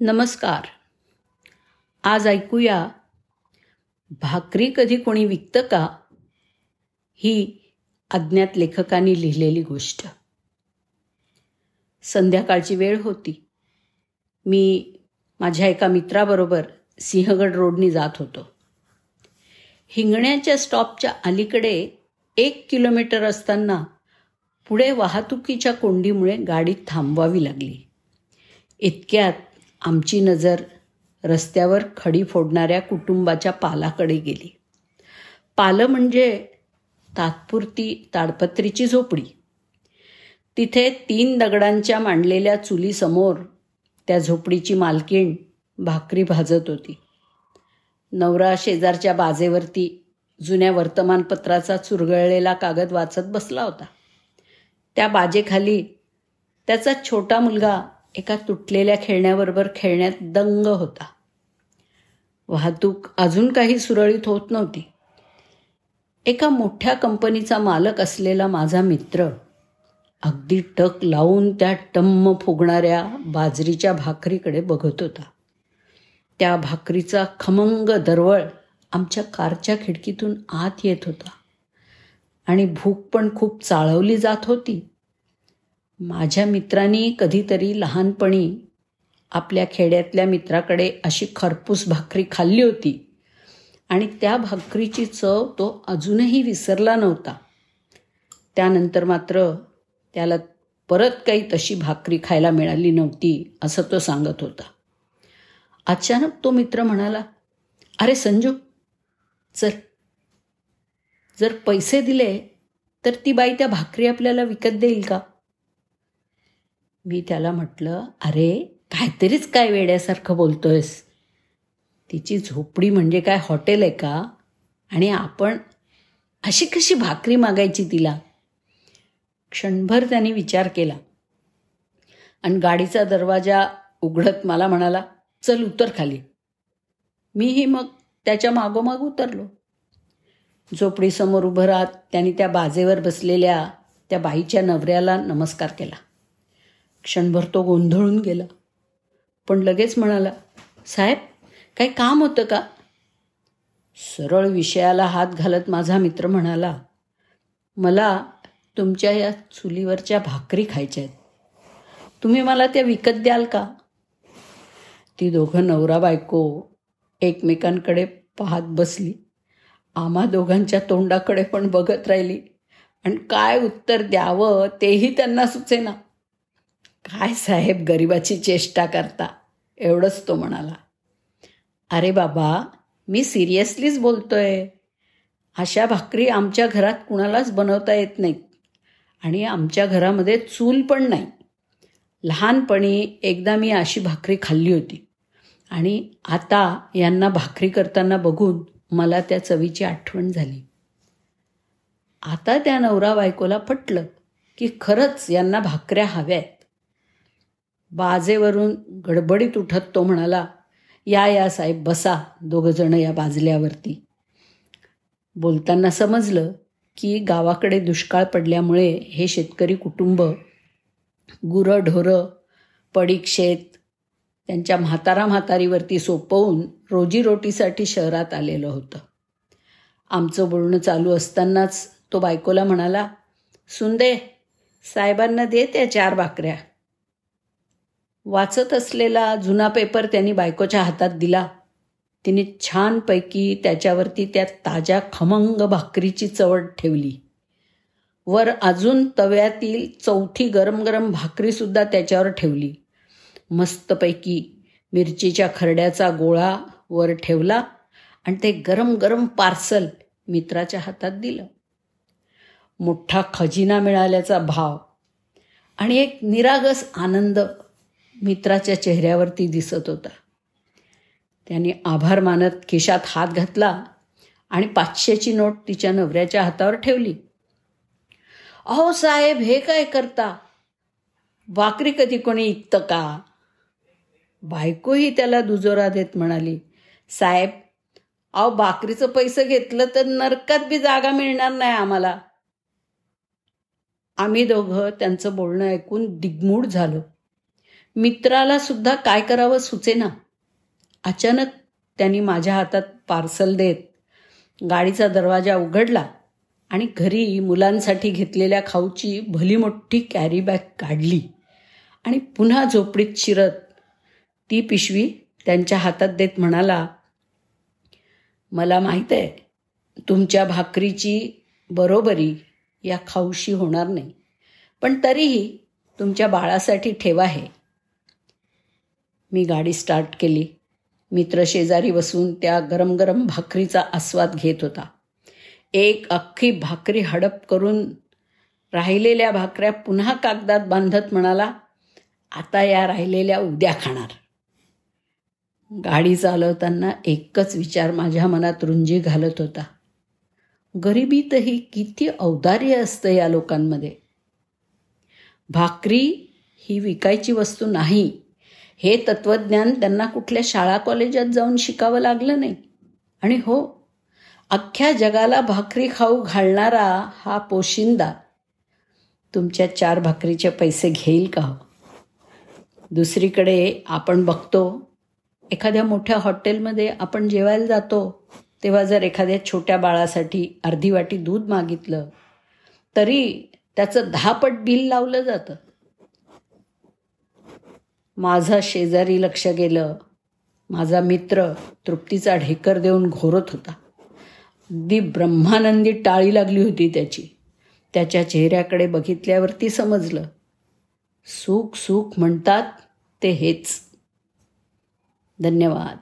नमस्कार. आज ऐकूया भाकरी कधी कोणी विकतं का? ही अज्ञात लेखकांनी लिहिलेली गोष्ट. संध्याकाळची वेळ होती. मी माझ्या एका मित्राबरोबर सिंहगड रोडनी जात होतो. हिंगण्याच्या स्टॉपच्या अलीकडे एक किलोमीटर असताना पुढे वाहतुकीच्या कोंडीमुळे गाडी थांबवावी लागली. इतक्यात आमची नजर रस्त्यावर खडी फोडणाऱ्या कुटुंबाच्या पालाकडे गेली. पालं म्हणजे तात्पुरती ताडपत्रीची झोपडी. तिथे तीन दगडांच्या मांडलेल्या चुलीसमोर त्या झोपडीची मालकीण भाकरी भाजत होती. नवरा शेजारच्या बाजेवरती जुन्या वर्तमानपत्राचा चुरगळलेला कागद वाचत बसला होता. त्या बाजेखाली त्याचा छोटा मुलगा एका तुटलेल्या खेळण्याबरोबर खेळण्यात दंग होता. वाहतूक अजून काही सुरळीत होत नव्हती. एका मोठ्या कंपनीचा मालक असलेला माझा मित्र अगदी टक लावून त्या टम्म फुगणाऱ्या बाजरीच्या भाकरीकडे बघत होता. त्या भाकरीचा खमंग दरवळ आमच्या कारच्या खिडकीतून आत येत होता आणि भूक पण खूप चाळवली जात होती. माझ्या मित्रांनी कधीतरी लहानपणी आपल्या खेड्यातल्या मित्राकडे अशी खरपूस भाकरी खाल्ली होती. आणि त्या भाकरीची चव तो अजूनही विसरला नव्हता. त्यानंतर मात्र त्याला परत काही तशी भाकरी खायला मिळाली नव्हती असं तो सांगत होता. अचानक तो मित्र म्हणाला अरे संजू चल. जर पैसे दिले तर ती बाई त्या भाकरी आपल्याला विकत देईल का? मी त्याला म्हटलं अरे काहीतरीच काय वेड्यासारखं बोलतोयस. तिची झोपडी म्हणजे काय हॉटेल आहे का? आणि आपण अशी कशी भाकरी मागायची तिला? क्षणभर त्याने विचार केला. आणि गाडीचा दरवाजा उघडत मला म्हणाला चल उतर खाली. मीही मग त्याच्या मागोमाग उतरलो. झोपडीसमोर उभं राहत त्याने त्या बाजेवर बसलेल्या त्या बाईच्या नवऱ्याला नमस्कार केला. क्षणभर तो गोंधळून गेला. पण लगेच म्हणाला साहेब काही काम होतं का? सरळ विषयाला हात घालत माझा मित्र म्हणाला मला तुमच्या या चुलीवरच्या भाकरी खायच्या आहेत. तुम्ही मला त्या विकत द्याल का? ती दोघं नवरा बायको एकमेकांकडे पाहत बसली. आम्हा दोघांच्या तोंडाकडे पण बघत राहिली. आणि काय उत्तर द्यावं तेही त्यांना सुचेना. काय साहेब गरिबाची चेष्टा करता? एवढंच तो म्हणाला. अरे बाबा मी सिरियसलीच बोलतोय. अशा भाकरी आमच्या घरात कुणालाच बनवता येत नाहीत. आणि आमच्या घरामध्ये चूल पण नाही. लहानपणी एकदा मी अशी भाकरी खाल्ली होती. आणि आता यांना भाकरी करताना बघून मला त्या चवीची आठवण झाली. आता त्या नवरा बायकोला पटलं की खरंच यांना भाकऱ्या हव्यात. बाजेवरून गडबडीत उठत तो म्हणाला या या साहेब बसा दोघंजणं या बाजल्यावरती. बोलताना समजलं की गावाकडे दुष्काळ पडल्यामुळे हे शेतकरी कुटुंब गुरं ढोरं पडीक शेत त्यांच्या म्हातारा म्हातारीवरती सोपवून रोजीरोटीसाठी शहरात आलेलं होतं. आमचं बोलणं चालू असतानाच तो बायकोला म्हणाला सुंदे साहेबांना दे त्या चार भाकऱ्या वाचत असलेला जुना पेपर त्यांनी बायकोच्या हातात दिला. तिने छानपैकी त्याच्यावरती त्या ताज्या खमंग भाकरीची चवड ठेवली. वर अजून तव्यातील चौथी गरम गरम भाकरीसुद्धा त्याच्यावर ठेवली. मस्तपैकी मिरचीच्या खरड्याचा गोळा वर ठेवला आणि ते गरम गरम पार्सल मित्राच्या हातात दिलं. मोठा खजिना मिळाल्याचा भाव आणि एक निरागस आनंद मित्राच्या चेहऱ्यावरती दिसत होता. त्याने आभार मानत खिशात हात घातला आणि पाचशेची नोट तिच्या नवऱ्याच्या हातावर ठेवली. अहो साहेब हे काय करता? बाकरी कधी कोणी इकतं का? बायकोही त्याला दुजोरा देत म्हणाली साहेब अहो बाकरीचं पैसे घेतलं तर नरकात बी जागा मिळणार नाही आम्हाला. आम्ही दोघं त्यांचं बोलणं ऐकून दिग्मूढ झालो. मित्राला सुद्धा काय करावं सुचेना. अचानक त्यांनी माझ्या हातात पार्सल देत गाडीचा दरवाजा उघडला आणि घरी मुलांसाठी घेतलेल्या खाऊची भली मोठी कॅरी बॅग काढली आणि पुन्हा झोपडीत शिरत ती पिशवी त्यांच्या हातात देत म्हणाला मला माहीत आहे तुमच्या भाकरीची बरोबरी या खाऊशी होणार नाही पण तरीही तुमच्या बाळासाठी ठेवा हे. मी गाडी स्टार्ट केली. मित्र शेजारी बसून त्या गरम गरम भाकरीचा आस्वाद घेत होता. एक अख्खी भाकरी हडप करून राहिलेल्या भाकऱ्या पुन्हा कागदात बांधत म्हणाला आता या राहिलेल्या उद्या खाणार. गाडी चालवताना एकच विचार माझ्या मनात रुंजी घालत होता. गरिबीतही किती औदार्य असतं या लोकांमध्ये. भाकरी ही विकायची वस्तू नाही हे तत्त्वज्ञान त्यांना कुठल्या शाळा कॉलेजात जाऊन शिकावं लागलं नाही. आणि हो अख्ख्या जगाला भाकरी खाऊ घालणारा हा पोशिंदा तुमच्या चार भाकरीचे पैसे घेईल का हो? दुसरीकडे आपण बघतो एखाद्या मोठ्या हॉटेलमध्ये आपण जेवायला जातो तेव्हा जर एखाद्या छोट्या बाळासाठी अर्धी वाटी दूध मागितलं तरी त्याचं दहापट बिल लावलं जातं. माझा शेजारी लक्ष गेलं. माझा मित्र तृप्तीचा ढेकर देऊन घोरत होता. अगदी ब्रह्मानंदी टाळी लागली होती त्याची. त्याच्या चेहऱ्याकडे बघितल्यावरती समजलं. सुख सुख म्हणतात ते हेच. धन्यवाद.